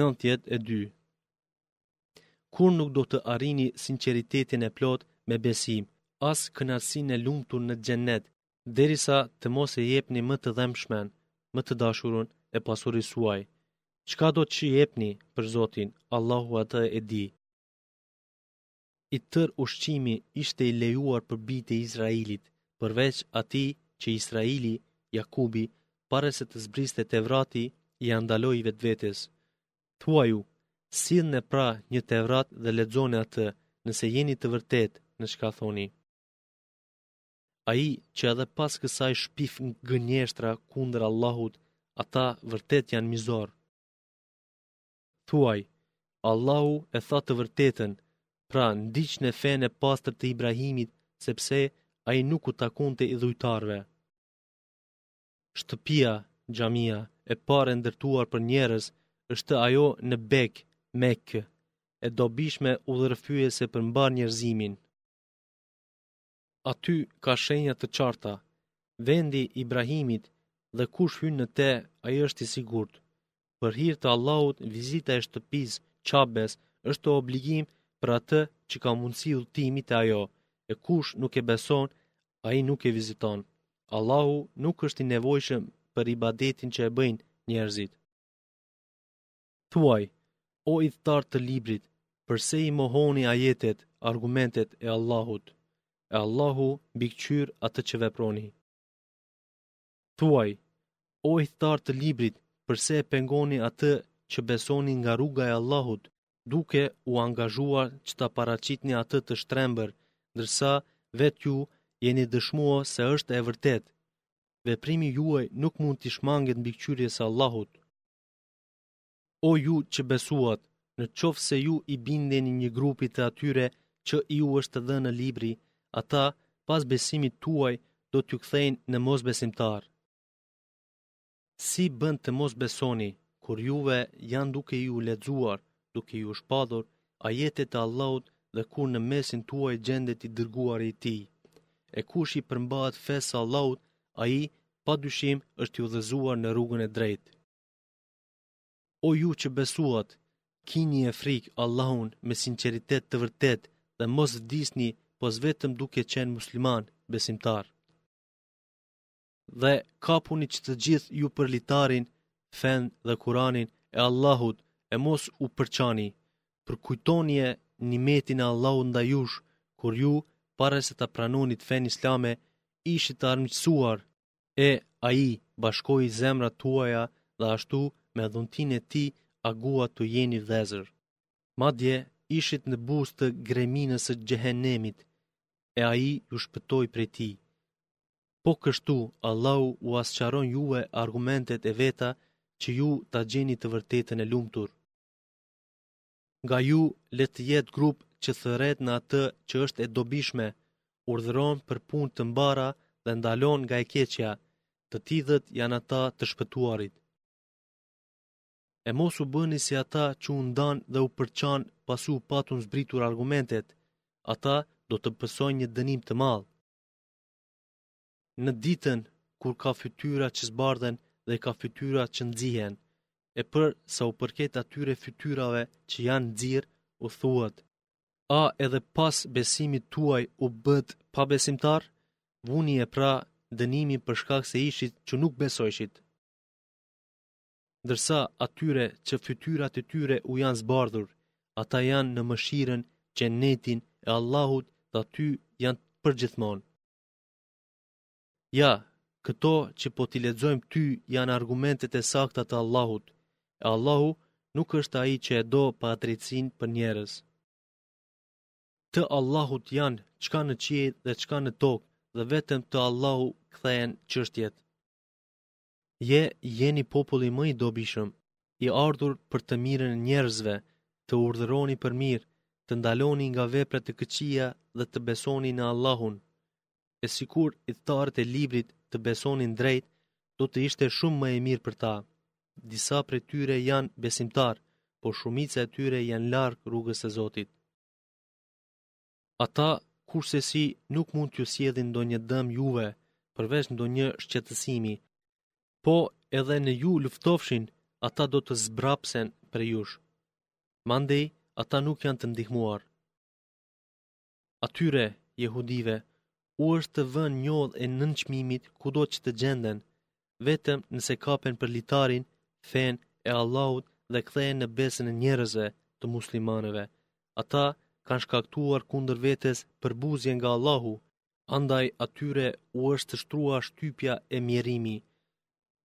92 Kurrë nuk do ta arrini sinqeritetin e plotë me besim, as kënaqësinë e lumtur në xhennet, derisa të mos e jepni më të dhembshmen, më të dashurun e pasurisë suaj. Çkado që jepni për Zotin, Allahu atë e di. i tërë ushqimi ishte i lejuar për bijtë e Izrailit, përveç atij që Israili, Jakubi, para se të zbriste Tevrati, ia ndaloi vetvetes. Thuaju, sillne pra Tevrat dhe lexone atë, nëse jeni të vërtetë në çka thoni. Ai që edhe pas kësaj shpif gënjeshtra kundër Allahut, ata vërtet janë mizorë. Thuaj, Allahu e tha të vërtetën, pra ndiqne fenë e pastër të Ibrahimit, sepse ai nuk u takonte idhujtarëve. Shtëpia, xhamia, e parë e ndërtuar për njerëz, është ajo në Bekë, Mekë, e dobishme udhërrëfyese për mbarë njerëzimin. Aty ka shenja të qarta. Vendi i Ibrahimit dhe kush hyn në te, ai është i sigurt. Për hir të Allahut, vizita e shtëpisë Qabesë është obligim për atë që ka mundësi udhëtimi te ajo. E kush nuk e beson, ai nuk e viziton. Allahu nuk është i nevojshëm për ibadetin që e bëjnë njerëzit. Thuaj, o ithtarë të librit, përse i mohoni ajetet, argumentet e Allahut? E Allahu mbikëqyr atë që veproni. Thuaj, o ithtarë të librit, përse e pengoni atë që besoi nga rruga e Allahut, duke u angazhuar që ta paraqitni atë të shtrembër, ndërsa vetë ju jeni dëshmues se është e vërtetë. Veprimi juaj nuk mund t'i shmanget mbikëqyrjes së Allahut. O ju që besuat, në qoftë se ju i bindeni një grupi të atyre që iu është dhënë libri, ata pas besimit tuaj do t'ju kthejnë në mosbesimtarë. Si bën të mos besoni, kur juve janë duke iu lexuar, duke iu shpallur, ajetet e Allahut dhe kur në mesin tuaj gjendet i dërguari i tij. E kush i përmbahet fesë së Allahut, ai, pa dyshim, është i udhëzuar në rrugën e drejtë. O ju që besuat, kinie frikë Allahun me sinqeritet të vërtetë dhe mos vdisni pos vetëm duke qenë muslimanë besimtarë. Dhe kapuni që të gjithë ju për litarin, fenë dhe Kuranin e Allahut e mos u përçani, përkujtonie nimetin e Allahut ndaj jush, kur ju, para se ta pranonit fenë islame, ishit të armiqësuar E ai bashkoi zemrat tuaja dhe ashtu me dhuntinë e tij aguat të jeni vëllezër. Madje ishit në buzë të greminës së xhehenemit, e ai ju shpëtoi prej tij. Po kështu, Allahu u sqaron juve argumentet e veta që ju ta gjeni të vërtetën e lumtur. Nga ju le të jetë grup që thërret në atë që është e dobishme, urdhëron për punë të mbara dhe ndalon nga e keqja, të tillët janë ata të shpëtuarit. E mos u bëni si ata që u ndanë dhe u përçanë pasi u patun zbritur argumentet, ata do të pësojnë një dënim të madh. Në ditën kur ka fytyra që zbardhen dhe ka fytyra që nxihen, e për sa u përket atyre fytyrave që janë nxirë, u thuhet, A edhe pas besimit tuaj u bëtë pabesimtarë? Vuanie pra dënimin për shkak se ishit që nuk besojshit. Ndërsa atyre që fytyrat e tyre u janë zbardhur, ata janë në mëshirën, xhenetin e Allahut dhe aty janë përgjithmonë. Ja, këto që po t'i lexojmë ty janë argumentet e sakta të Allahut. E Allahu nuk është ai që e do padrejtësinë për njerëz. Të Allahut janë çka në qiej dhe çka në tokë dhe vetëm te Allahu kthehen çështjet. Ju jeni populli më i dobishëm, i ardhur për të mirën e njerëzve, të urdhëroni për mirë, të ndaloni nga vepra të këqija dhe të besoni në Allahun. E sikur ithtarët e librit të besonin drejt, do të ishte shumë më e mirë për ta. Disa prej tyre janë besimtarë, por shumica e tyre janë larg rrugës së Zotit. Ata kurrsesi nuk mund t'ju sjellin ndonjë dëm juve, përveç ndonjë shqetësimi. Po edhe në ju luftofshin, ata do të zbrapsen prej jush. Mandej, ata nuk janë të ndihmuar. Atyre, jehudive, u është vënë njollë e nënçmimit kudo që të gjenden, vetëm nëse kapen për litarin, fenë e Allahut dhe kthehen në besën e njerëzve të muslimanëve. Ata kanë shkaktuar kundër vetes përbuzje nga Allahu, andaj atyre u është shtrua shtypja e mjerimi.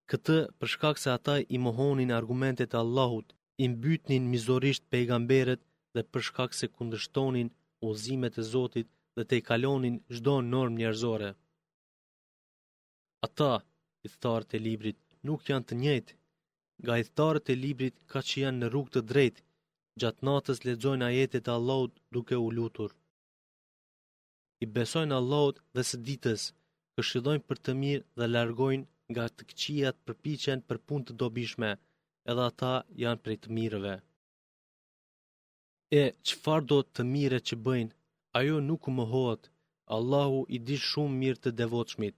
Këtë për shkak se ata i mohonin argumentet e Allahut, i mbytnin mizorisht pejgamberët dhe për shkak se kundërshtonin udhëzimet e Zotit dhe tejkalonin çdo normë njerëzore. Ata, ithtarët e librit, nuk janë të njëjtë. Nga ithtarët e librit ka që janë në rrugë të drejtë, gjatë natës lexojnë ajetet e Allahut duke u lutur. I besojnë Allahut dhe së ditës, këshillojnë për të mirë dhe largojnë nga të këqijat përpiqen për punë të dobishme, edhe ata janë prej të mirëve. E çfarëdo të mire që bëjnë, ajo nuk u mohohet, Allahu i di shumë mirë të devotshmit.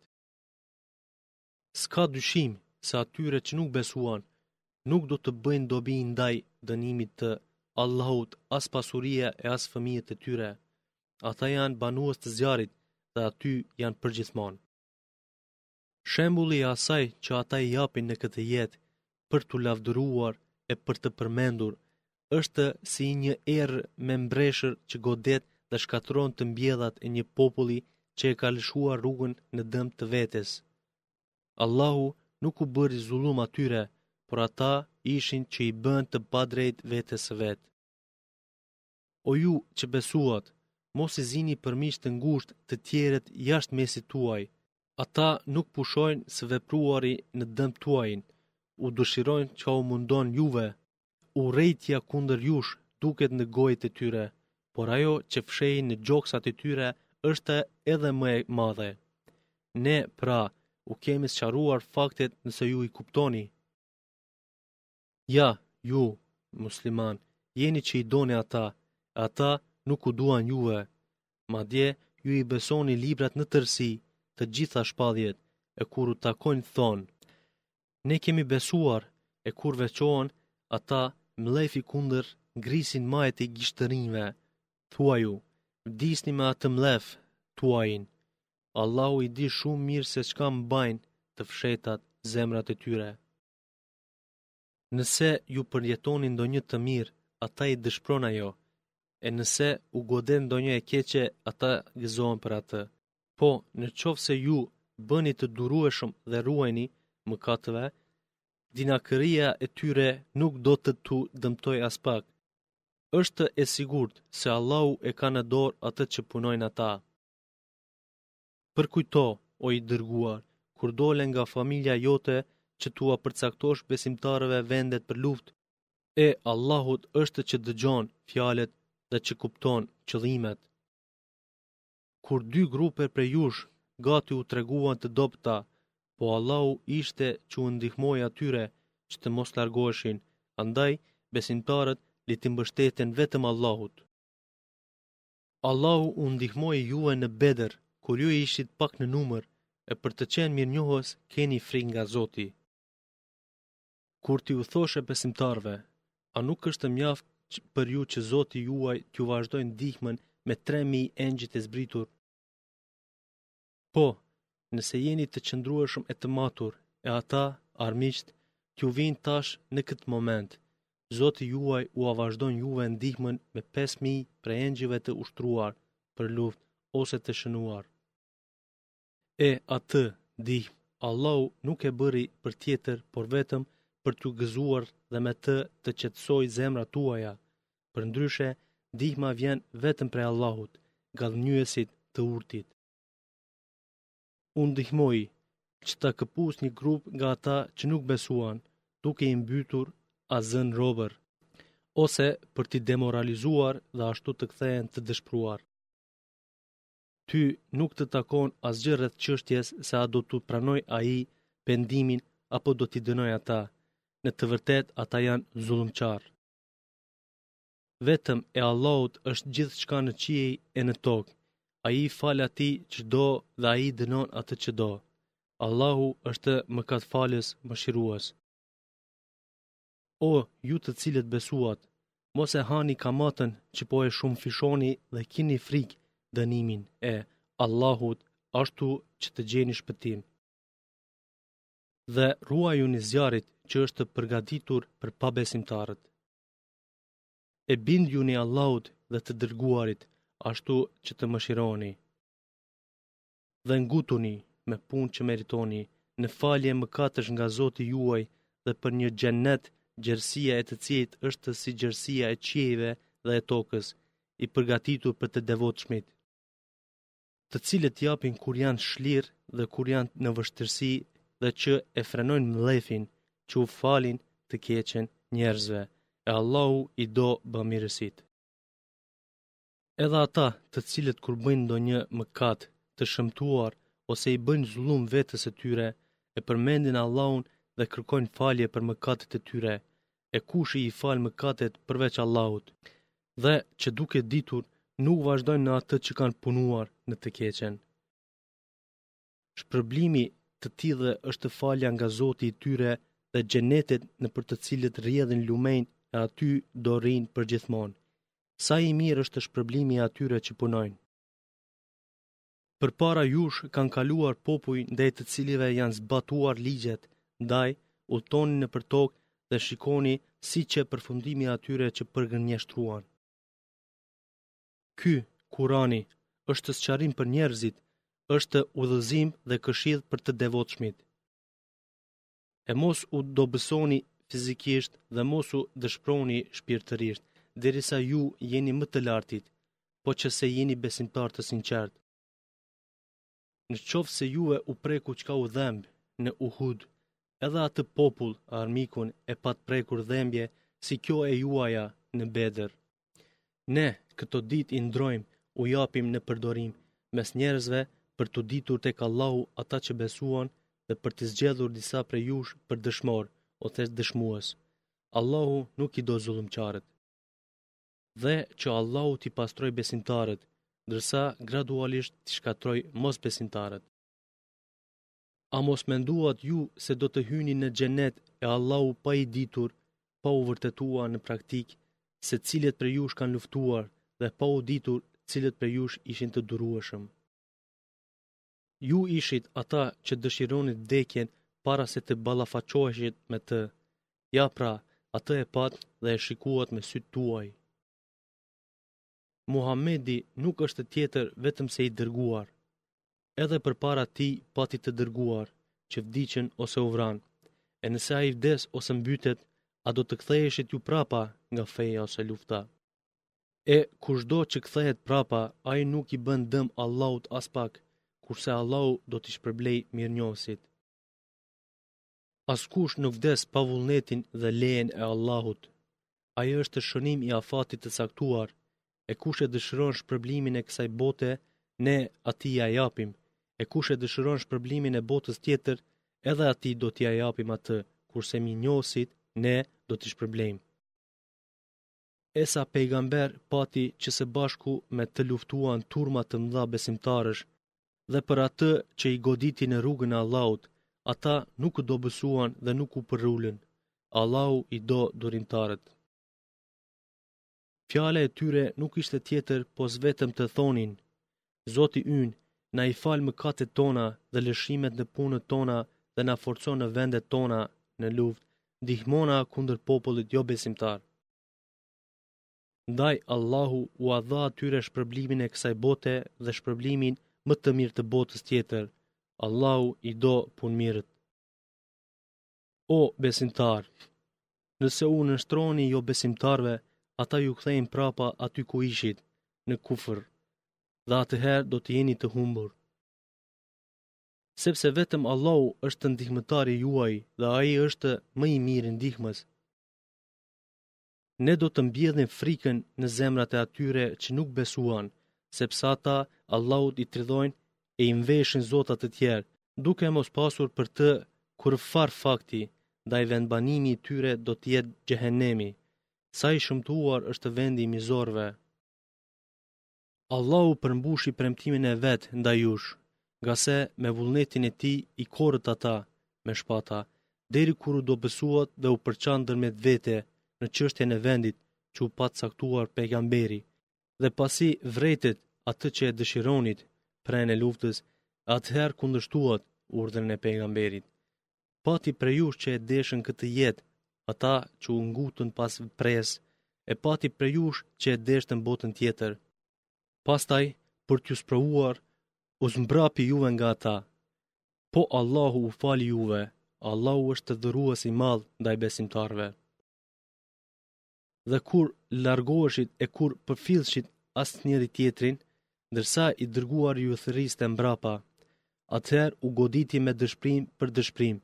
S'ka dyshim se atyre që nuk besuan, nuk do t'u bëjnë dobi ndaj dënimit të Allahut as pasuria e as fëmijët e tyre. Ata janë banues të zjarrit dhe aty janë përgjithmonë. Shembulli i asaj që ata i japin në këtë jetë për t'u lavdëruar e për t'u përmendur, është si i një erë me breshër që godet dhe shkatërron të mbjellat e një populli që e ka lëshuar rrugën në dëm të vetes. Allahu nuk u bëri zullum atyre, por ata ishin që i bënë të padrejtë vetes së vet. O ju që besuat, mos i zini për miq të ngushtë të tjerët jashtë mesit tuaj. Ata nuk pushojnë së vepruari në dëm tuajin, u dëshirojnë çka u mundon juve. Urrejtja kundër jush duket në gojët e tyre, por ajo që fshehin në gjoksat e tyre është edhe më e madhe. Ne, pra, u kemi sqaruar faktet nëse ju i kuptoni. Ja, ju, muslimanë, jeni që i doni ata, e ata nuk u duan juve. Madje, ju i besoni librat në tërësi, të gjitha shpalljet, e kur u takojnë thonë. Ne kemi besuar, e kur veçohen, ata mllefi kundër ngrisin majet e gishtërinjve. Thuaju, vdisni me atë mllef tuajin. Allahu i di shumë mirë se çka mbajnë të fshehtat zemrat e tyre. Nëse ju përjetoni ndonjë të mirë, ata i dëshpëron ajo, e nëse u godet ndonjë e keqe, ata gëzohen për atë. Po, në qoftë se ju bëheni të durueshëm dhe ruheni mëkateve, dinakëria e tyre nuk do të t'u dëmtojë aspak. Është e sigurt se Allahu e ka në dorë atë që punojnë ata. Përkujto, o i Dërguar, kur dole nga familja jote që t'ua përcaktosh besimtarëve vendet për luftë, e Allahu është që dëgjon fjalët dhe që kupton qëllimet. Kur dy grupe prej jush gati u treguan të dobëta, po Allahu ishte që u ndihmoi atyre që të mos largoheshin, andaj besimtarët le t'i mbështeten vetëm Allahut. Allahu u ndihmoi juve në Bedër, kur ju ishit pak në numër, e për të qenë mirënjohës keni frikë nga Zoti. Kur ti u thoshe besimtarëve, a nuk është mjaft për ju që Zoti juaj t'ju vazhdojë ndihmën me 3000 engjëjt e zbritur? Po, nëse jeni të qëndrueshëm e të matur, e ata, armiqtë, t'ju vijnë tash në këtë moment, Zoti juaj ua vazhdon juve ndihmën me 5.000 prej engjëjve të ushtruar për luftë ose të shënuar. E atë, ndihmë, Allahu nuk e bëri për tjetër, por vetëm për t'ju gëzuar dhe me të të qetësojë zemrat tuaja, Përndryshe, ndihma vjen vetëm prej Allahut, ngadhënjyesit të urtit. U ndihmoi që të këpusë një grup nga ata që nuk besuan, duke i mbytur a zënë robër, ose për t'i demoralizuar dhe ashtu të kthehen të dëshpëruar. Ty nuk të takon asgjë rreth çështjes se a do t'u pranojë ai pendimin apo do t'i dënojë ata. Në të vërtetë ata janë zullumqarë. Vetëm e Allahut është gjithçka në qiej e në tokë. Ai i fal atij që do dhe ai i dënon atë që do. Allahu është mëkatfalës, mëshirues. O ju të cilët besuat, mos e hani kamatën që po e shumëfishoni dhe kini frikë dënimin e Allahut, ashtu që të gjeni shpëtim. dhe ruajuni zjarrit që është përgatitur për pabesimtarët. E bindjuni Allahut dhe të dërguarit, ashtu që të mëshiroheni. Dhe ngutuni me punë që meritoni në falje mëkatesh nga Zoti juaj dhe për një xhenet gjerësia e të cilit është si gjerësia e qiejve dhe e tokës, i përgatitur për të devotshmit. të cilët japin kur janë shlirë dhe kur janë në vështirësi dhe që e frenojnë mllefin që u falin të keqen njerëzve, e Allahu i do bamirësit. Edhe ata të cilët kur bëjnë ndonjë mëkat të shëmtuar ose i bëjnë zullum vetes së tyre, e përmendin Allahun dhe kërkojnë falje për mëkatet e tyre, e kush i fal mëkatet përveç Allahut, dhe që duke ditur nuk vazhdojnë në atë që kanë punuar në të keqen. Shpërblimi i të tillëve është falja nga Zoti i tyre dhe xhenetet nëpër të cilët rrjedhin lumenj e aty do rrinë përgjithmonë. Sa i mirë është shpërblimi i atyre që punojnë. Përpara jush kanë kaluar popuj ndaj të cilive janë zbatuar ligjet, ndaj, udhëtoni nëpër tokë dhe shikoni si qe përfundimi i atyre që përgënjeshtruan. Ky, Kur'ani, është sqarim për njerëzit, është udhëzim dhe këshillë për të devotshmit. e mos u dobësoni fizikisht dhe mos u dëshproni shpirtërisht, derisa ju jeni më të lartit, po qe se jeni besimtarë të sinqertë. Në qoftë se juve u preku çka u dhemb në Uhud, edhe atë popull, armikun, e pat prekur dhembje si kjo e juaja në Bedër. Ne këto ditë i ndrojmë, u japim në përdorim mes njerëzve për t'u ditur tek Allahu ata që besuan dhe për të zgjedhur disa prej jush për dëshmorë, ose dëshmues. Allahu nuk i do zullumqarët. Dhe që Allahu t'i pastrojë besimtarët, ndërsa gradualisht t'i shkatërrojë mosbesimtarët. A mos menduat ju se do të hyni në xhenet e Allahu pa i ditur, pa u vërtetuar në praktikë se cilët prej jush kanë luftuar dhe pa u ditur cilët prej jush ishin të durueshëm? Ju ishit ata që dëshironit vdekjen para se të ballafaqoheshit me të. Ja pra, atë e patë dhe e shikuat me sytë tuaj. Muhamedi nuk është tjetër vetëm se i dërguar. Edhe përpara tij pati të dërguar që vdiqën ose u vranë. E nëse ai vdes ose mbytet, a do të ktheheshit ju prapa nga feja ose lufta? E kushdo që kthehet prapa, ai nuk i bën dëm Allahut aspak, kurse Allahu do t'i shpërblejë mirënjohësit. Askush nuk vdes pa vullnetin dhe lejen e Allahut. Ai është shënim i afatit të caktuar, e kush e dëshiron shpërblimin e kësaj bote, ne atij ia japim, e kush e dëshiron shpërblimin e botës tjetër, edhe atij do t'ia japim atë, kurse mirënjohësit, ne do t'i shpërblejmë. E sa pejgamber pati që së bashku me të luftuan turma të mëdha besimtarësh, dhe për atë që i goditi në rrugën e Allahut, ata nuk u dobësuan dhe nuk u përulën. Allahu i do durimtarët. Fjala e tyre nuk ishte tjetër pos vetëm të thonin, Zoti ynë, na i fal mëkatet tona dhe lëshimet në punët tona dhe na forco në vendet tona në luftë, ndihmona kundër popullit jobesimtar. Ndaj, Allahu ua dha atyre shpërblimin e kësaj bote dhe shpërblimin më të mirë të botës tjetër. Allahu i do punëmirët. O besimtarë, nëse u nënshtroheni jobesimtarëve, ata ju kthejnë prapa aty ku ishit, në kufër, dhe atëherë do të jeni të humbur. Sepse vetëm Allahu është ndihmëtari juaj dhe ai është më i miri ndihmës. Ne do të mbjellim frikën në zemrat e atyre që nuk besuan, sepse ata Allahut i trillojnë e i mveshin zota të tjerë, duke mos pasur për të kurrfarë fakti, ndaj vendbanimi i tyre do të jetë xhehenemi. Sa i shëmtuar është vendi i mizorëve! Allahu përmbushi premtimin e vet ndaj jush, ngase me vullnetin e tij i korrët ata me shpata, deri kur u dobësuat dhe u përçatë ndërmjet vete në çështjen e vendit që u pat caktuar pejgamberi, dhe pasi vërejtët atë që e dëshironit, prenë e luftës, atëherë kundërshtuat urdhrin e pejgamberit. pati prej jush që e deshën këtë jetë, ata që u ngutën pas presë, e pati prej jush që e deshën botën tjetër. Pastaj, për t'ju sprovuar, u zmbrapi juve nga ata. Po Allahu u fali juve, Allahu është dhurues i madh ndaj besimtarëve. dhe kur largoheshit e nuk përfillshit as njëri-tjetrin, ndërsa i dërguari ju thëriste mbrapa. Atëherë u goditi me dëshpërim për dëshpërim,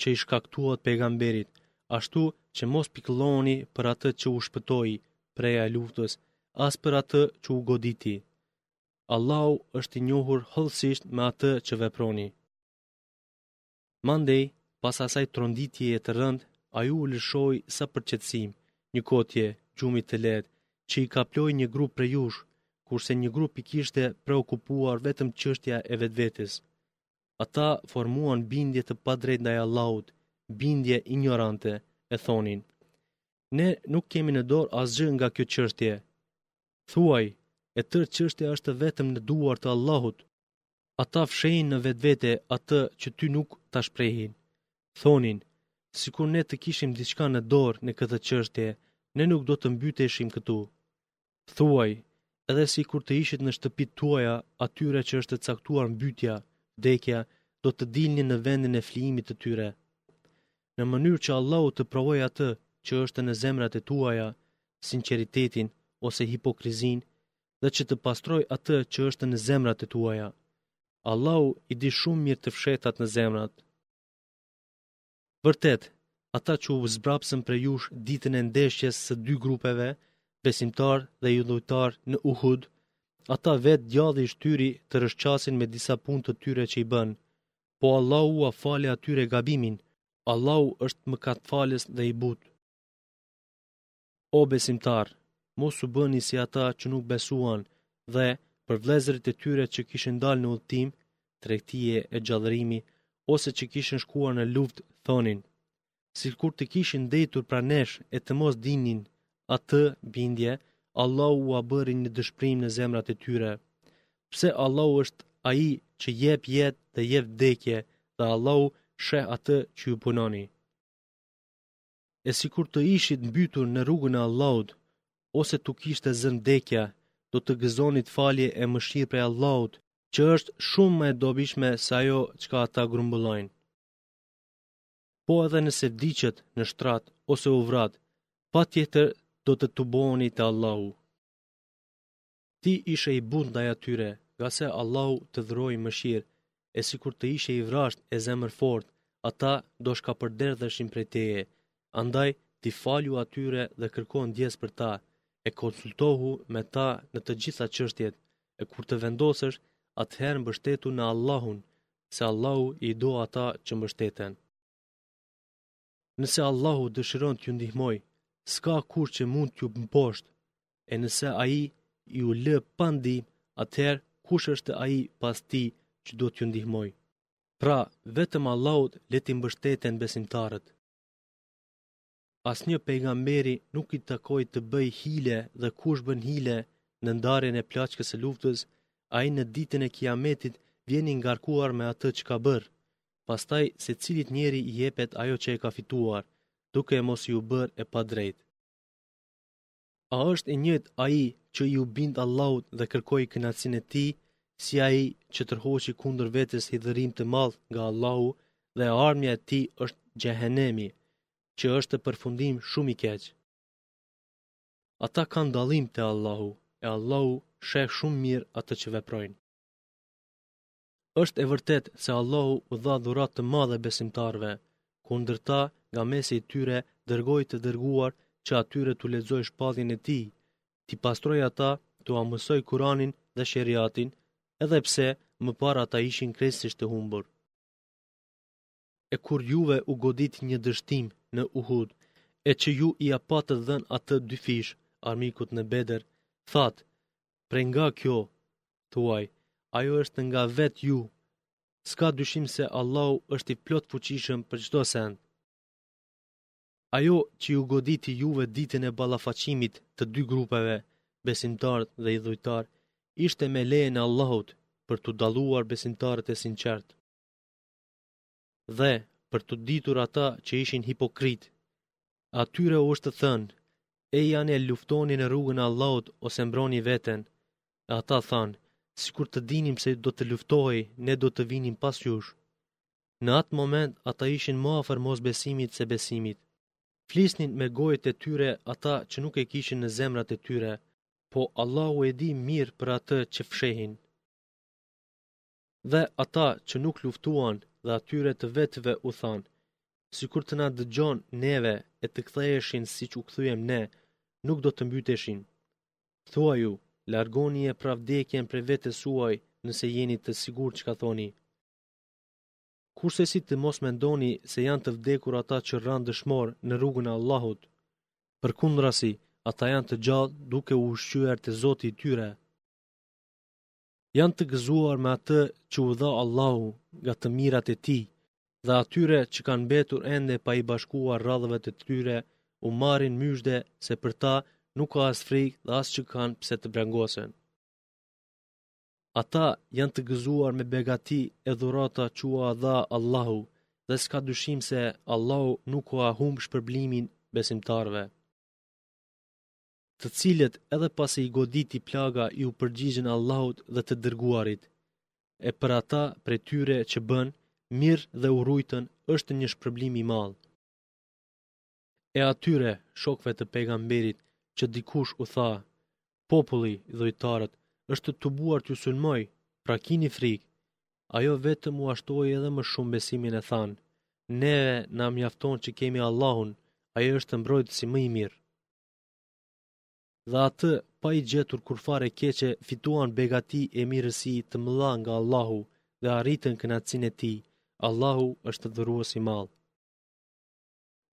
që i shkaktuat pejgamberit, ashtu që mos pikëlloni për atë që u shpëtoi preja e luftës, as për atë që u goditi. Allahu është i njohur hollësisht me atë që veproni. Mandej, pas asaj tronditjeje të rëndë, ai u lëshoi sa për qetësim, një kotje gjumi të lehtë, që i kaploi një grup prej jush, kurse një grup i kishte preokupuar vetëm çështja e vetvetes. Ata formuan bindje të padrejtë ndaj Allahut, bindje injorante, e thonin: Ne nuk kemi në dorë asgjë nga kjo çështje. Thuaj, e tërë çështja është vetëm në duar të Allahut. Ata fshehin në vetvete atë që ty nuk ta shprehin. Thonin, sikur ne të kishim diçka në dorë në këtë çështje, ne nuk do të mbyteshim këtu. Thuaj, edhe sikur të ishit në shtëpitë tuaja, atyre që është caktuar mbytja, vdekja, do të dilnin në vendin e flijimit të tyre. Në mënyrë që Allahu të provojë atë që është në zemrat e tuaja, sinqeritetin ose hipokrizinë, dhe që të pastrojë atë që është në zemrat e tuaja. Allahu i di shumë mirë të fshehtat në zemrat. Vërtet, ata që u zbrapsën prej jush ditën e ndeshjes së dy grupeve, besimtarë dhe idhujtarë në Uhud, ata vetë djalli i shtyri të rrëshqasin me disa punë të tyre që i bënë, po Allahu ua fali atyre gabimin, Allahu është mëkatfalës dhe i butë. O besimtarë, mos u bëni si ata që nuk besuan dhe për vëllezërit e tyre që kishin dalë në udhëtim, tregtie e gjallërimi, ose që kishin shkuar në luftë, thonin, sikur të kishin ndejtur pranë nesh e të mos vdisnin, atë bindje, Allahu ua bëri një dëshpërim në zemrat e tyre. Pse Allahu është ai që jep jetë dhe jep vdekje dhe Allahu sheh atë që ju punoni. e sikur të ishit mbytur në rrugën e Allahut, ose t'u kishte zënë vdekja, do të gëzonit falje e mëshirë prej Allahut, që është shumë më e dobishme se ajo çka ata grumbullojnë. Po edhe nëse vdiqët në shtrat ose u vratë, patjetër do të tuboni te Allahu. Ti ishe i butë ndaj atyre, ngase Allahu të dhuroi mëshirë, e sikur të ishe i vrazhdë e zemërfortë, ata do shkapërderdheshin prej teje. Andaj, ti falju atyre dhe kërko ndjesë për ta, e konsultohu me ta në të gjitha çështjet, e kur të vendosësh, atëherë mbështetu në Allahun, se Allahu i do ata që mbështeten. Nëse Allahu dëshiron t'ju ndihmojë, s'ka kush që mund t'ju mposhtë, e nëse ai ju lë pa ndihmë, atëherë kush është ai pas tij që do t'ju ndihmojë. Pra, vetëm Allahut le t'i mbështeten besimtarët. Asnjë pejgamberi nuk i takoi të bëjë hile dhe kush bën hile në ndarjen e plaçkës së luftës, ai në ditën e Kijametit vjen i ngarkuar me atë që ka bërë. Pastaj secilit njeri i jepet ajo që e ka fituar, duke e mos iu bërë e padrejtë. A është i njëjtë ai që iu bind Allahut dhe kërkoi kënaqësinë e tij, si ai që tërhoqi kundër vetes hidhërim të madh nga Allahu dhe ardhmja e tij është xhehenemi, që është përfundim shumë i keq. Ata kanë dallim te Allahu, e Allahu sheh shumë mirë atë që veprojnë. Është e vërtetë se Allahu u dha dhuratë të madhe besimtarëve, kur ndër ta nga mesi i tyre dërgoi të dërguar që atyre t'u lexojë shpalljen e tij, t'i pastrojë ata, t'ua mësojë Kuranin dhe sheriatin, edhe pse më parë ata ishin krejtësisht të humbur. E kur juve u goditi një dështim në Uhud, e që ju ia patët dhënë atë dyfish, armikut në Bedër, thatë, Prej nga kjo? Thuaj, Ajo është nga vetë ju. S'ka dyshim se Allahu është i plotfuqishëm për çdo send. Ajo që ju goditi juve ditën e ballafaqimit të dy grupeve, besimtarët dhe idhujtarët, ishte me lejen e Allahut për t'u dalluar besimtarët e sinqertë. Dhe, për t'u ditur ata që ishin hipokritë, atyre u është thënë, ejani e luftoni në rrugën e Allahut ose mbroni veten. E ata thanë, sikur të dinim se do të luftohej, ne do të vinim pas jush. Në atë moment, ata ishin më afër mosbesimit se besimit. Flisnin me gojët e tyre atë që nuk e kishin në zemrat e tyre, po Allahu e di mirë për atë që fshehin. Dhe ata që nuk luftuan dhe atyre të vetëve u thanë, sikur të na dëgjonin neve e të ktheheshin siç u kthyem ne, nuk do të mbyteshin. Thuaju, largonie pra vdekjen prej vetes suaj nëse jeni të sigurt çka thoni. Kurrsesi të mos mendoni se janë të vdekur ata që ranë dëshmorë në rrugën e Allahut, përkundrazi ata janë të gjallë duke u ushqyer te Zoti i tyre. janë të gëzuar me atë që u dha Allahu nga të mirat e tij dhe atyre që kanë mbetur ende pa iu bashkuar radhëve të tyre u marrin myzhde se për ta nuk ka as frikë dhe as që kanë pse të brengosen. Ata janë të gëzuar me begati e dhurata që ua dha Allahu dhe s'ka dyshim se Allahu nuk ua humb shpërblimin besimtarëve. të cilët edhe pasi i goditi plaga iu përgjigjën Allahut dhe të dërguarit. E për ata prej tyre që bënë mirë dhe u ruajtën është një shpërblim i madh. E atyre shokëve të pejgamberit që dikush u tha, populli idhujtarët është tubuar t'ju sulmojë, pra kini frikë. Ajo vetëm ua shtoi edhe më shumë besimin e thanë, neve na mjafton që kemi Allahun, ai është mbrojtësi më i mirë. Dhe ata, pa i gjetur kurrfarë e keqe, fituan begati e mirësi të mëdha nga Allahu dhe arritën kënaqësinë e Tij. Allahu është dhurues i madh.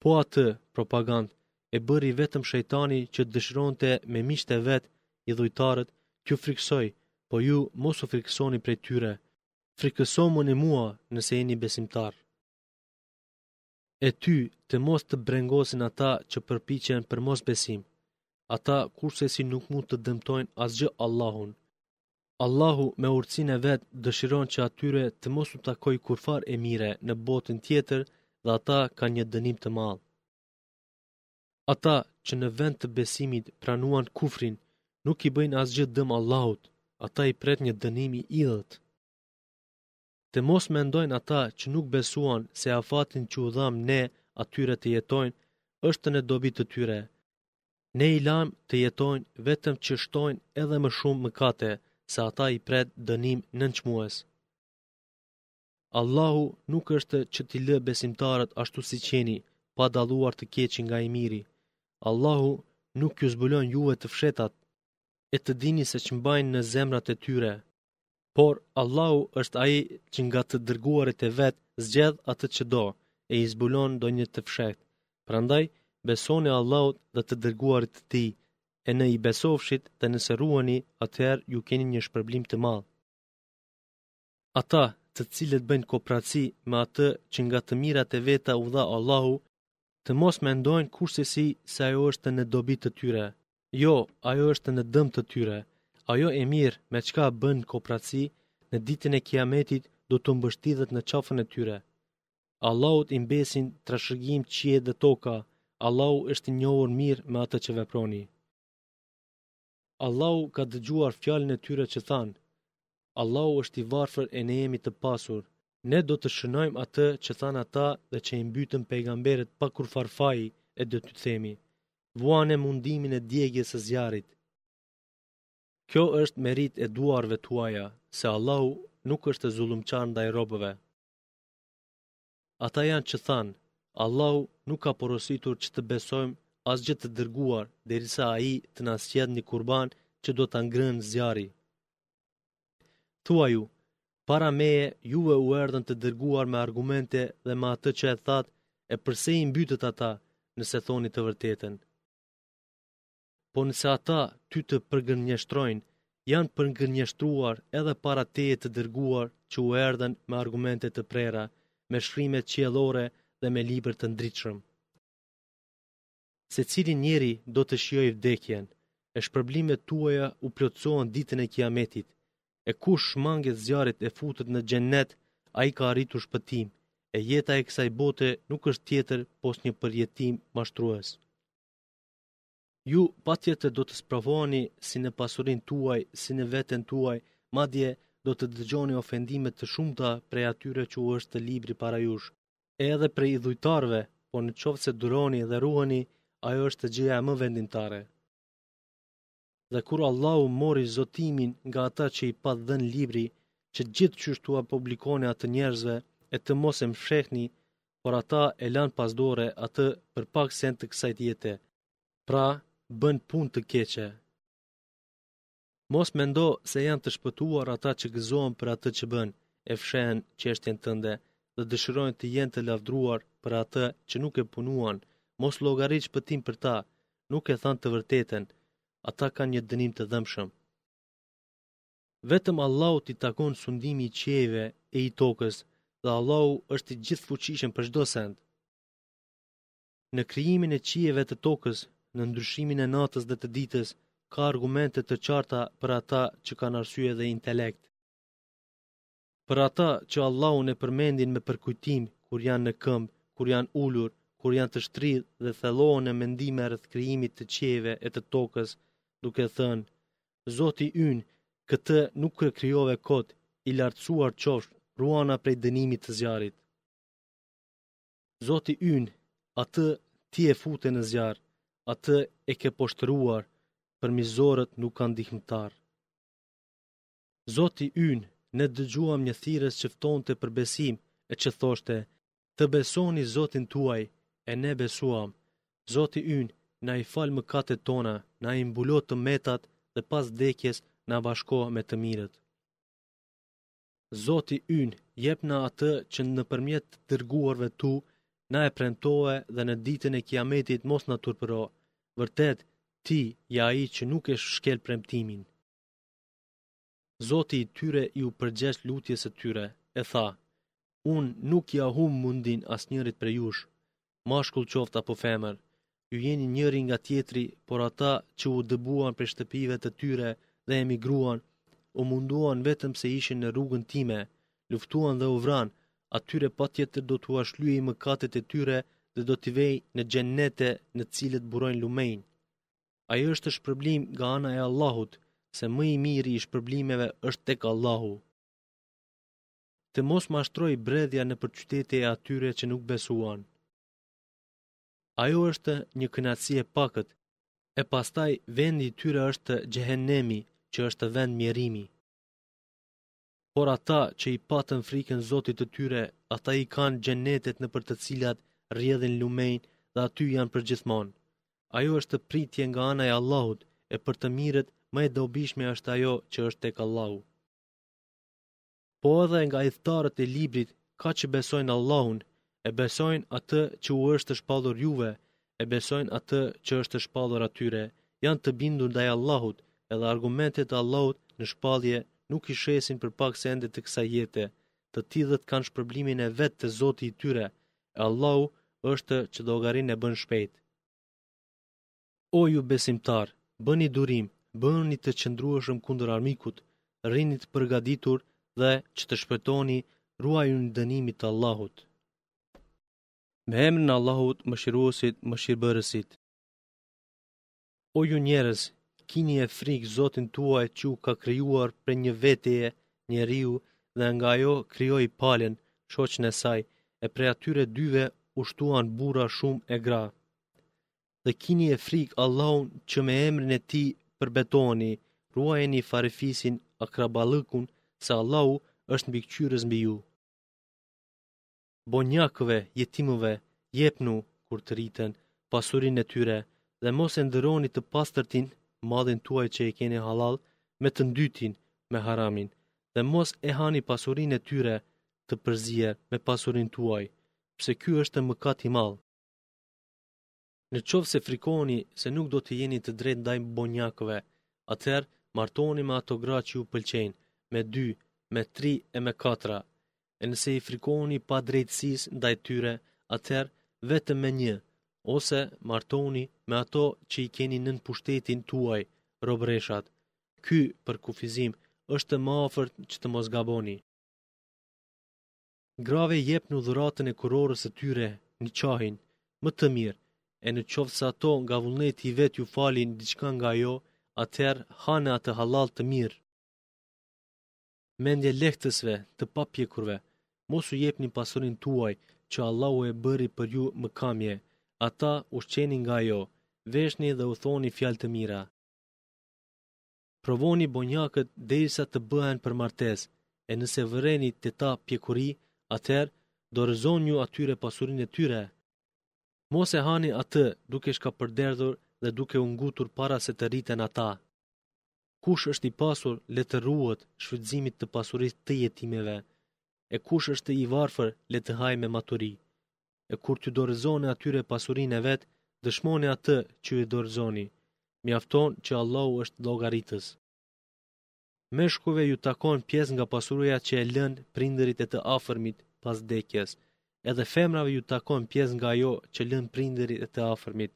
Po atë, propagandë, e bëri vetëm shejtani që dëshironte me miqtë e vet, idhujtarët, t'ju frikësojë, po ju mos u frikësoni prej tyre. Frikësomuni mua nëse jeni besimtarë. e ty të mos të brengosin ata që përpiqen për mosbesim. Ata kurrsesi nuk mund të dëmtojnë asgjë Allahun. Allahu me urtësinë e vet dëshiron që atyre të mos u takojë kurrfarë e mire në botën tjetër dhe ata kanë një dënim të madh. Ata që në vend të besimit pranuan kufrin, nuk i bëjnë asgjë dëm Allahut, ata i pret një dënim i idhët. Të mos mendojnë ata që nuk besuan se afatin që u dhamë ne atyre të jetojnë është në dobi të tyre. Ne i lamë të jetojnë vetëm që shtojnë edhe më shumë mëkate, se ata i pret dënim nënçmues. Allahu nuk është që t'i lë besimtarët ashtu si qeni, pa dalluar të keqin nga i miri. Allahu nuk ju zbulon juve të fshehtat, e të dini se ç'mbajnë në zemrat e tyre. Por Allahu është ai që nga të dërguarit e vet zgjedh atë që do e i zbulon ndonjë të fshehtë. Prandaj besoni Allahut dhe të dërguarit të tij, e në i besofshit dhe nëse ruani, atëherë ju keni një shpërblim të madh. Ata, të cilët bëjnë koprraci me atë që nga të mirat e veta u dha Allahu, të mos mendojnë kurrsesi se ajo është në dobi të tyre. Jo, ajo është në dëm të tyre. Ajo e mirë me çka bënë koprraci, në ditën e kijametit do t'u mbështillet në qafën e tyre. Allahut i mbesin trashëgim qiejt dhe toka, Allahu është i njohur mirë me atë që veproni. Allahu ka dëgjuar fjalën e tyre që thanë, Allahu është i varfër e ne jemi të pasur, ne do të shënojmë atë që thanë ata dhe që i mbytën pejgamberët pa kurrfarë faji e do t'u themi, vuajeni mundimin e djegies së zjarrit. Kjo është meritë e duarve tuaja, se Allahu nuk është zullumqar ndaj robëve. Ata janë që thanë, Allahu nuk ka porositur që të besojmë asnjë të dërguar derisa ai të na sjellë një kurban që do ta ngrënë zjarri. Thuaju, para meje juve u erdhën të dërguar me argumente dhe me atë që e thatë e përse i mbytët ata nëse thoni të vërtetën. Po nëse ata ty të përgënjeshtrojnë, janë përgënjeshtruar edhe para teje të dërguar që u erdhën me argumente të prera, me shkrime qiellore dhe me libër të ndritshëm. Secili njeri do të shijojë vdekjen, e shpërblimet tuaja u plotësohen ditën e Kijametit, e kush shmanget zjarrit e futet në xhennet, ai ka arritur shpëtim, e jeta e kësaj bote nuk është tjetër pos një përjetim mashtrues. Ju patjetër do të sprovoheni si në pasurinë tuaj, si në veten tuaj, madje do të dëgjoni ofendime të shumta prej atyre që u është dhënë libri para jush, e edhe prej idhujtarëve, por në qoftë se duroni dhe ruheni, ajo është gjëja më vendimtare. Dhe kur Allahu mori zotimin nga ata që u pat dhënë librin, që gjithqysh t'ua publikoni atë njerëzve, e të mos e fshehni, por ata e lanë pas dore atë për pak send të kësaj jete, pra bënë punë të keqe. Mos mendo se janë të shpëtuar ata që gëzohen për atë që bënë, e fshehën çështjen tënde, dhe dëshirojnë të jenë të lavdruar për atë që nuk e punuan, mos llogarit shpëtim për ta, nuk e thanë të vërtetën, ata kanë një dënim të dhembshëm. Vetëm Allahut i takon sundimi i qiejve e i tokës dhe Allahu është i gjithëfuqishëm për çdo send. Në krijimin e qiejve e të tokës, në ndryshimin e natës dhe të ditës, ka argumente të qarta për ata që kanë arsye dhe intelekt. Për ata që Allahun e përmendin me përkujtim kur janë në këmbë, kur janë ulur, kur janë të shtrirë dhe thellohen në mendime rreth krijimit të qiejve e të tokës, duke thënë: Zoti ynë, këtë nuk e krijove kot, i lartësuar qofsh, ruajna prej dënimit të zjarrit. Zoti ynë, atë ti e fute në zjarr, atë e ke poshtëruar, për mizorët nuk ka ndihmëtarë. Zoti ynë, ne dëgjuam një thirrës që ftonte për besim e që thoshte, Të besoni Zotin tuaj, e ne besuam. Zoti ynë, na i fal mëkatet tona, na i mbulo të metat dhe pas vdekjes na bashko me të mirët. Zoti ynë, jepna atë që nëpërmjet të dërguarve tu, na e premtove dhe në ditën e kijametit mos na turpëro. Vërtet, ti je ai që nuk e shkel premtimin. Zoti i tyre iu përgjigj lutjes së tyre, e tha, Unë nuk ia humb mundin asnjërit prej jush, mashkull qoftë apo femër, ju jeni njëri nga tjetri, por ata që u dëbuan prej shtëpive të tyre dhe emigruan, u munduan vetëm pse ishin në rrugën time, luftuan dhe u vranë, atyre patjetër do t'ua shlyej mëkatet e tyre dhe do t'i vej në xhennete në të cilët burojnë lumenj. Ajo është shpërblim nga ana e Allahut, se më i miri i shpërblimeve është tek Allahu. Të mos mashtrojë bredhja nëpër qytete e atyre që nuk besuan. Ajo është një kënaqësi e pakët, e pastaj vendi i tyre është Xhehenemi, që është vend mjerimi. Por ata që i patën frikën Zotit të tyre, ata i kanë xhenetet nëpër të cilat rjedhin lumenjë dhe aty janë përgjithmonë. Ajo është pritje nga ana e Allahut, e për të mirët më e dobishme është ajo që është tek Allahu. Po edhe nga ithtarët e librit ka që besojnë Allahun, e besojnë atë që u është shpallur juve, e besojnë atë që u është shpallur atyre, janë të bindur ndaj Allahut, edhe argumentet e Allahut në shpallje nuk i shesin për pak sende të kësaj jete, të tillët kanë shpërblimin e vet te Zoti i tyre, e Allahu është që llogarinë e bën shpejt. O ju besimtarë, bëni durim, bëhuni të qëndrueshëm kundër armikut, rrini të përgatitur dhe, që të shpëtoni, ruajuni dënimit të Allahut. Me emrin e Allahut, Mëshiruesit, Mëshirbërësit. O ju njerëz, kinie frikë Zotin tuaj që u ka krijuar prej një veteje, njeriu, dhe nga ajo krijoi palën, shoqën e saj, e prej atyre dyve u shtuan burra shumë e gra. dhe kinie frikë Allahun që me emrin e tij përbetoheni, ruajeni farefisin akraballëkun se Allahu është mbikëqyrës mbi ju. Bonjakëve, jetimëve, jepnu, kur të rriten, pasurinë e tyre, dhe mos e ndërroni të pastërtin, mallin tuaj që e keni hallall, me të ndytin, me haramin, dhe mos e hani pasurinë e tyre të përzier me pasurinë tuaj, pse ky është mëkat i madh. Në qoftë se frikoheni se nuk do të jeni të drejtë ndaj bonjakëve, atëherë martohuni me ato gra që ju pëlqejnë, me dy, me tri e me katra. E nëse i frikoheni padrejtësisë ndaj tyre, atëherë vetëm me një, ose martohuni me ato që i keni nën pushtetin tuaj, robëreshat. Ky përkufizim është më afër që të mos gaboni. Grave jepnu dhuratën e kurorës së tyre niqahin me të mirë, e në qoftë se ato nga vullneti i vet ju falin diçka nga ajo, atëherë hanie atë hallall të mirë. Mendjelehtëve, të papjekurve, mos u jepni pasurinë tuaj, që Allahu e bëri për ju mëkamje, ata ushqeni nga ajo, veshni dhe u thoni fjalë të mira. Provoni bonjakët derisa të bëhen për martesë, e nëse vëreni te ta pjekuri, atëherë dorëzonjuni atyre pasurinë e tyre. Mos e hani atë duke shkapërderdhur dhe duke u ngutur para se të rriten ata. Kush është i pasur, le të ruhet shfrytëzimit të pasurisë të jetimëve, e kush është i varfër, le të hajë me maturi. e kur t'iu dorëzoni atyre pasurinë e vet, dëshmoni atë që iu dorëzoni, mjafton që Allahu është llogaritës. Meshkujve iu takon pjesë nga pasuria që e lënë prindërit e të afërmit pas vdekjes. Edhe femrave iu takon pjesë nga ajo që lënë prindërit e të afërmit.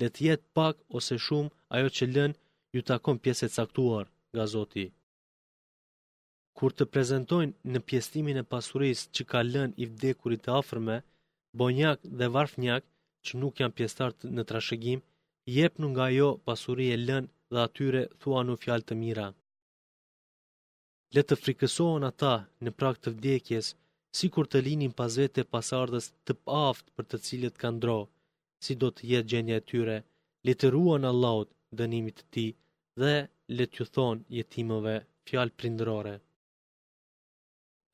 Le të jetë pak ose shumë ajo që lënë iu takon pjesë e caktuar nga Zoti. Kur të prezentojnë në pjesëtimin e pasurisë që ka lënë i vdekuri të afërm, bonjakë dhe varfnjakë që nuk janë pjesëtarë në trashëgim, jepnu nga ajo pasuri e lënë dhe atyre thuanu fjalë të mira. Le të frikësohen ata në prag të vdekjes, sikur të linin pas vete pasardhës të paaftë për të cilët kanë dro, si do të jetë gjendja e tyre, le t'i ruhen Allahut dënimit të Tij dhe le t'iu thonë jetimëve fjalë prindërore.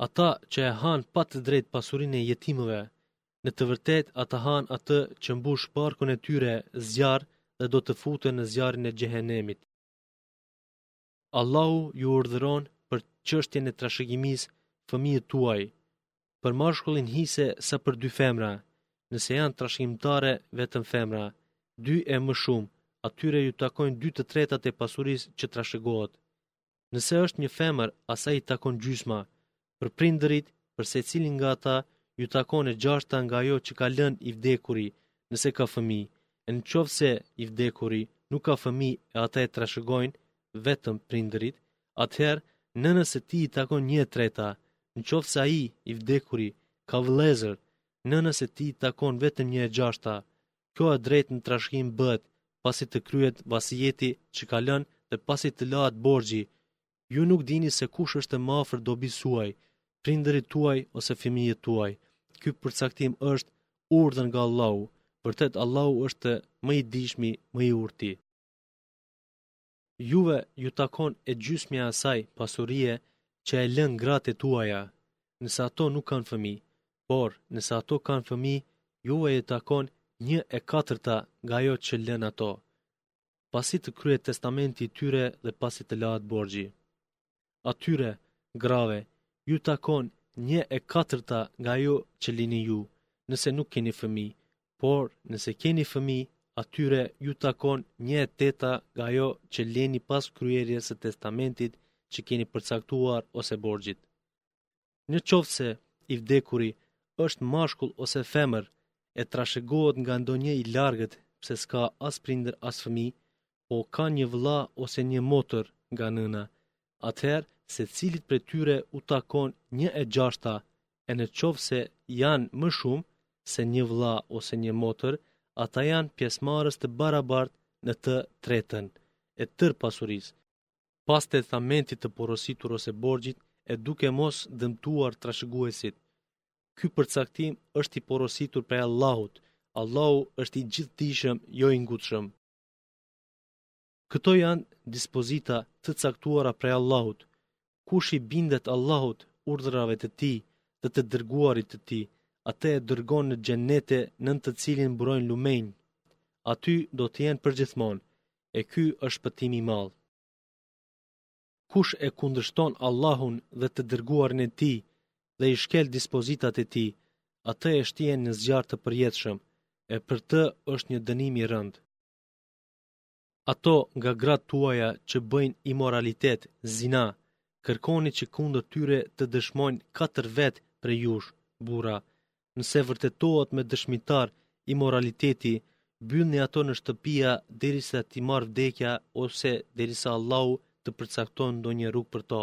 Ata që e hanë pa të drejtë pasurinë e jetimëve, në të vërtetë ata hanë atë që mbush barkun e tyre zjarr dhe do të futen në zjarrin e xhehenemit. Allahu ju urdhëron për çështjen e trashëgimisë fëmijët tuaj, për mashkullin hise sa për dy femra, nëse janë trashëgimtare vetëm femra, dy e më shumë, atyre iu takojnë dy të tretat e pasurisë që trashëgohet. Nëse është një femër, asaj i takon gjysma, Për prindërit, për secilin nga ata, iu takon e gjashta nga ajo që ka lënë i vdekuri, nëse ka fëmijë. E në qoftë se i vdekuri nuk ka fëmijë e ata e trashëgojnë, vetëm prindërit, atëherë nënës së tij i takon një e treta, në qoftë se ai i vdekuri ka vëllezër, nënës së tij i takon vetëm një e gjashta. Kjo e drejtë në trashëgim bëhet, pasi të kryhet vasijeti që ka lënë dhe pasi të lahet borxhi, Ju nuk dini se kush është më afër dobisë suaj, prindërit tuaj ose fëmijët tuaj. Ky përcaktim është urdhër nga Allahu. Vërtet Allahu është më i dijshmi, më i urti. Juve ju takon gjysma e asaj pasurie që e lënë gratë e tuaja, nëse ato nuk kanë fëmijë, por nëse ato kanë fëmijë, juve ju takon një e katërta nga ajo që lënë ato. pasi të kryhet testamenti i tyre dhe pasi të lahet borxhi. Atyre, grave, iu takon një e katërta nga ajo që lini ju, nëse nuk keni fëmijë, por nëse keni fëmijë, atyre iu takon një e teta nga ajo që lini pas kryerjes së testamentit që keni përcaktuar ose borxhit. Në qoftë se i vdekuri është mashkull ose femër e trashëgohet nga ndonjë i largët pse s'ka as prindër as fëmijë, po ka një vëlla ose një motër nga nëna, atëherë secilit prej tyre u takon një e gjashta e në qoftë se janë më shumë se një vëlla ose një motër, ata janë pjesëmarrës të barabartë në të tretën e tërë pasurisë. pas testamentit të porositur ose borxhit e duke mos dëmtuar trashëguesit. Ky përcaktim është i porositur prej Allahut. Allahu është i gjithdijshëm, jo i ngutshëm. Këto janë dispozita të caktuara prej Allahut. Kush i bindet Allahut, urdhrave të tij dhe të dërguarit të tij, atë e dërgon në xhennete nën të cilin burojnë lumenjë. Aty do të jenë përgjithmonë. e ky është shpëtim i madh. Kush e kundërshton Allahun dhe të dërguarin e tij dhe i shkel dispozitat e tij, atë e shtien në zjarr të përjetshëm, e për të është një dënim i rëndë. Ato nga gratë tuaja që bëjnë imoralitet, zina, kërkoni që kundër tyre të dëshmojnë katër vetë prej jush, burra, Nëse vërtetohet me dëshmitarë imoraliteti, mbyllni ato në shtëpia derisa t'i marrë vdekja ose derisa Allahu të përcakton ndonjë rrugë për to.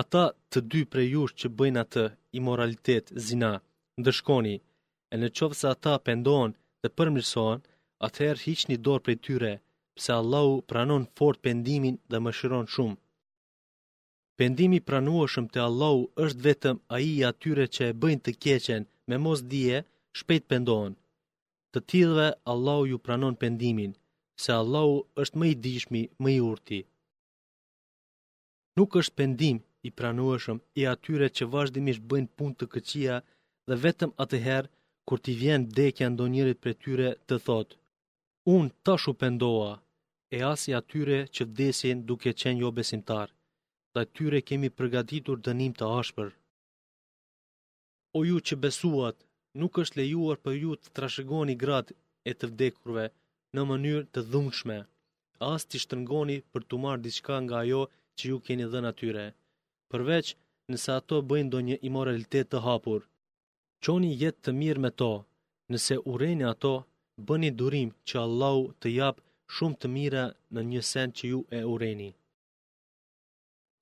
Ata të dy prej jush që bëjnë atë imoralitet, zina, ndëshkoni, e në qoftë se ata pendohen dhe përmirësohen, atëherë hiqni dorë prej tyre, pse Allahu pranon fort pendimin dhe mëshiron shumë. Pendimi i pranueshëm te Allahu është vetëm ai i atyre që e bëjnë të keqen me mosdije, shpejt pendohen. Të tillëve Allahu u pranon pendimin, se Allahu është më i dijshmi, më i urti. Nuk është pendim i pranueshëm i atyre që vazhdimisht bëjnë punë të këqija dhe vetëm atëherë kur t'i vjen vdekja ndonjërit prej tyre të thotë Unë tash u pendova, e as i atyre që vdesin duke qenë jobesimtarë, dhe atyre kemi përgatitur dënim të ashpër. O ju që besuat, nuk është e lejuar për ju të trashëgoni gratë e të vdekurve në mënyrë të dhunshme, as t'i shtrëngoni për t'u marrë diçka nga ajo që u keni dhënë atyre, përveç nëse ato bëjnë ndonjë imoralitet të hapur. Çoni jetë të mirë me to, nëse urreni ato, bëni durim që Allahu të japë shumë të mira në një send që ju e urreni.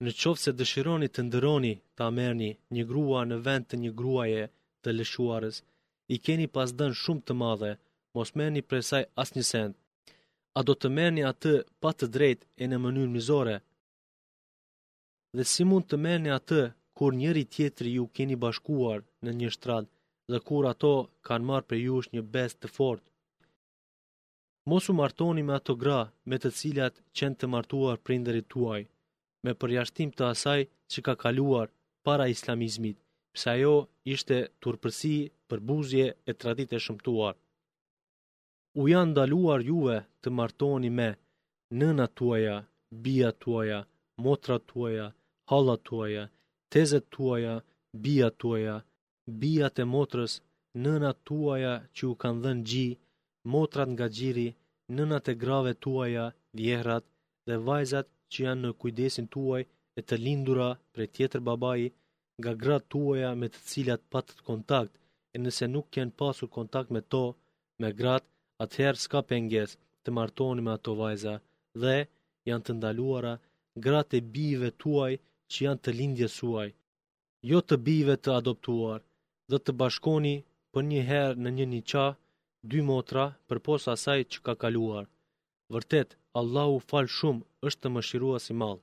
Në qoftë se dëshironi të ndërroni ta merrni një grua në vend të një gruaje të lëshuar e asaj i keni pas dhënë shumë të madhe, mos merrni prej saj asnjë send. A do të merrni atë pa të drejtë e në mënyrë mizore? Dhe si mund të merrni atë kur njëri-tjetrit iu keni bashkuar në një shtrat dhe kur ato kanë marrë prej jush një besë të fortë? Mos u martoni me ato gra me të cilat qenë të martuar prindërit tuaj, me përjashtim të asaj që ka kaluar para islamizmit, pse ajo ishte turpësi, përbuzje e traditë e shëmtuar. U janë ndaluar juve të martoni me nënat tuaja, bijat tuaja, motrat tuaja, hallat tuaja, tezet tuaja, bijat tuaja, bijat e motrës, nënat tuaja që ju kanë dhënë gji, motrat nga gjiri, nënat e grave tuaja, vjehrat dhe vajzat që janë në kujdesin tuaj e të lindura prej tjetër babai, nga gratë tuaja me të cilat patët kontakt, e nëse nuk keni pasur kontakt me to, me gratë, atëherë s'ka pengesë të martoni me ato vajza dhe janë të ndaluara gratë e bijve tuaj që janë të lindjes suaj, jo të bijve të adoptuar, dhe të bashkoni përnjëherë në një niqah dy motra përpos asaj që ka kaluar. Vërtet, Allahu fal shumë, është mëshirues i madh.